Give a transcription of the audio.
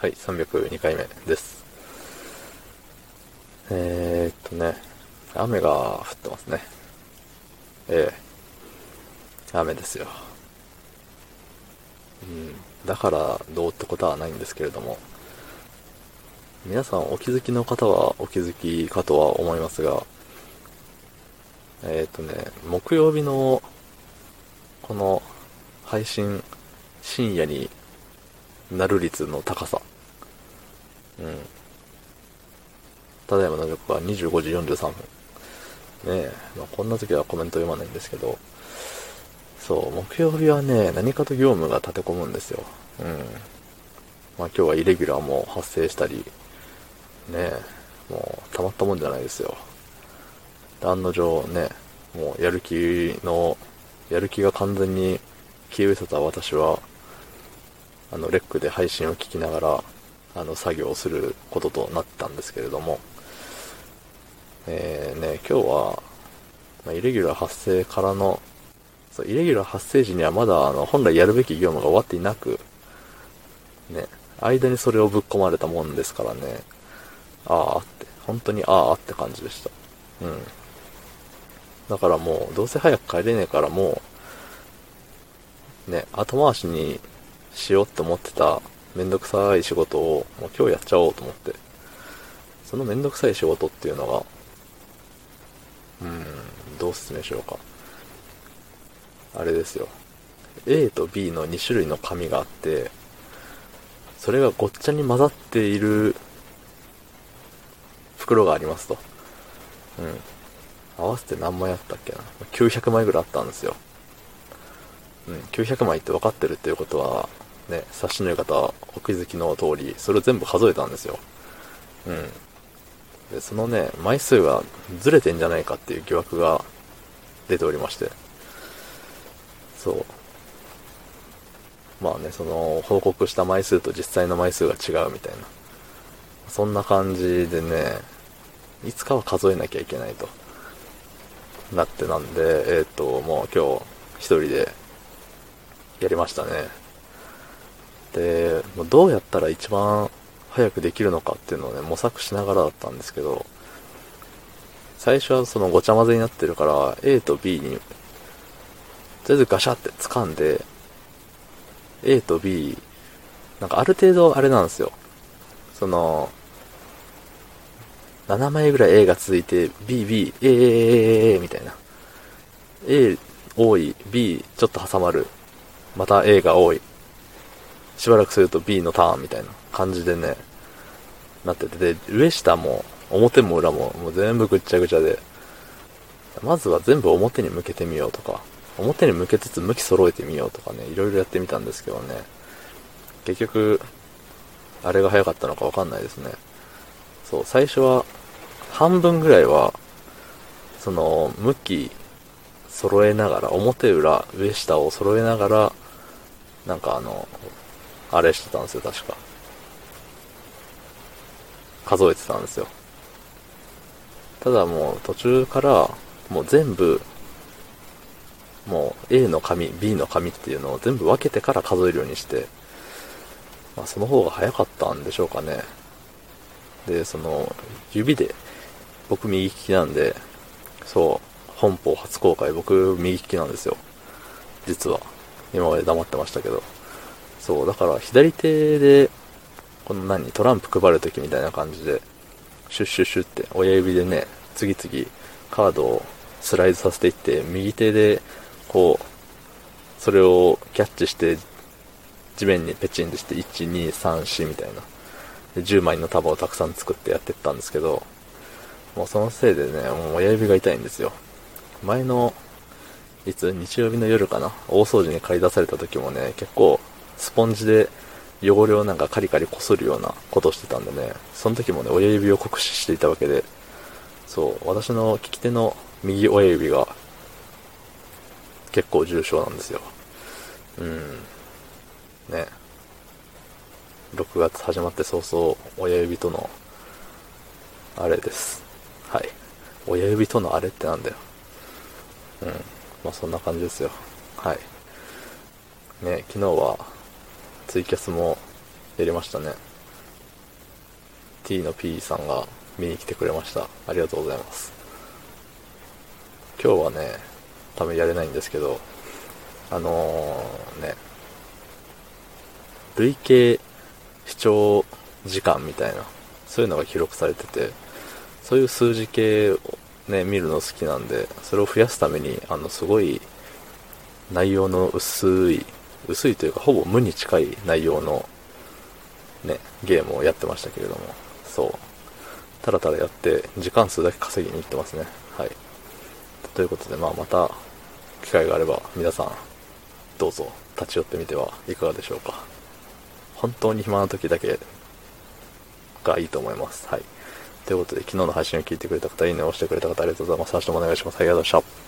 はい、302回目です。えー、っとね、雨が降ってますね。ええ雨ですよ。うん、だからどうってことはないんですけれども、皆さんお気づきの方はお気づきかとは思いますが、えー、っとね、木曜日のこの配信深夜になる率の高さ。うん。ただいまの時刻は25時43分。ねえ、まあ、こんな時はコメント読まないんですけど、そう、木曜日はね、何かと業務が立て込むんですよ。うん。まあ今日はイレギュラーも発生したり、ねえ、もうたまったもんじゃないですよ。案の定ね、もうやる気の、やる気が完全に消え失せた私は、あの、レックで配信を聞きながら、あの、作業をすることとなったんですけれども、えー、ね、今日は、まあ、イレギュラー発生からの、そう、イレギュラー発生時にはまだ、あの、本来やるべき業務が終わっていなく、ね、間にそれをぶっ込まれたもんですからね、ああって、本当にああって感じでした。うん。だからもう、どうせ早く帰れねえからもう、ね、後回しにしようって思ってためんどくさい仕事をもう今日やっちゃおうと思って。そのめんどくさい仕事っていうのが、うん、どう説明しようか。あれですよ。A と B の2種類の紙があって、それがごっちゃに混ざっている袋がありますと。うん。合わせて何枚あったっけな ?900 枚ぐらいあったんですよ。うん、900枚って分かってるっていうことは、ね、察しのい方お気づきの通り、それを全部数えたんですよ。うん。で、そのね、枚数がずれてんじゃないかっていう疑惑が出ておりまして。そう。まあね、その、報告した枚数と実際の枚数が違うみたいな。そんな感じでね、いつかは数えなきゃいけないと。なってなんで、えっ、と、もう今日一人でやりましたね。で、どうやったら一番早くできるのかっていうのをね、模索しながらだったんですけど、最初はそのごちゃ混ぜになってるから、A と B に、とりあえずガシャって掴んで、A と B、なんかある程度あれなんですよ。その、7枚ぐらい A が続いて、B、B、A、A、A、A、みたいな。A 多い、B ちょっと挟まる。また A が多い。しばらくすると B のターンみたいな感じでね、なってて、で、上下も表も裏ももう全部ぐっちゃぐちゃで、まずは全部表に向けてみようとか、表に向けつつ向き揃えてみようとかね、いろいろやってみたんですけどね、結局、あれが早かったのかわかんないですね。そう、最初は、半分ぐらいは、その、向き揃えながら、表裏、上下を揃えながら、なんかあの、あれしてたんですよ、確か。数えてたんですよ。ただもう途中から、もう全部、もう A の紙、B の紙っていうのを全部分けてから数えるようにして、まあその方が早かったんでしょうかね。で、その、指で、僕右利きなんで、そう、本邦初公開、僕右利きなんですよ。実は。今まで黙ってましたけど。そう、だから左手で、この何、トランプ配るときみたいな感じで、シュッシュッシュって親指でね、次々カードをスライドさせていって、右手で、こう、それをキャッチして、地面にペチンとして、1、2、3、4みたいな。で10枚の束をたくさん作ってやってったんですけど、もうそのせいでね、もう親指が痛いんですよ。前の、いつ日曜日の夜かな大掃除に借り出された時もね、結構、スポンジで汚れをなんかカリカリこするようなことをしてたんでね、その時もね、親指を酷使していたわけで、そう、私の利き手の右親指が結構重症なんですよ。うん。ね。6月始まって早々、親指との、あれです。はい。親指とのあれってなんだよ。うん。まあそんな感じですよ。はい。ね、昨日は、ツイキャスもやりましたね。T の P さんが見に来てくれました。ありがとうございます。今日はね、多分やれないんですけど、あのー、ね、累計視聴時間みたいな、そういうのが記録されてて、そういう数字系をね、見るの好きなんで、それを増やすために、あの、すごい内容の薄い、薄いというかほぼ無に近い内容のね、ゲームをやってましたけれども、そう。ただただやって、時間数だけ稼ぎに行ってますね。はい。ということで、まあまた、機会があれば、皆さん、どうぞ、立ち寄ってみてはいかがでしょうか。本当に暇な時だけがいいと思います。はい。ということで、昨日の配信を聞いてくれた方、いいねを押してくれた方、ありがとうございます。明日もお願いします。ありがとうございました。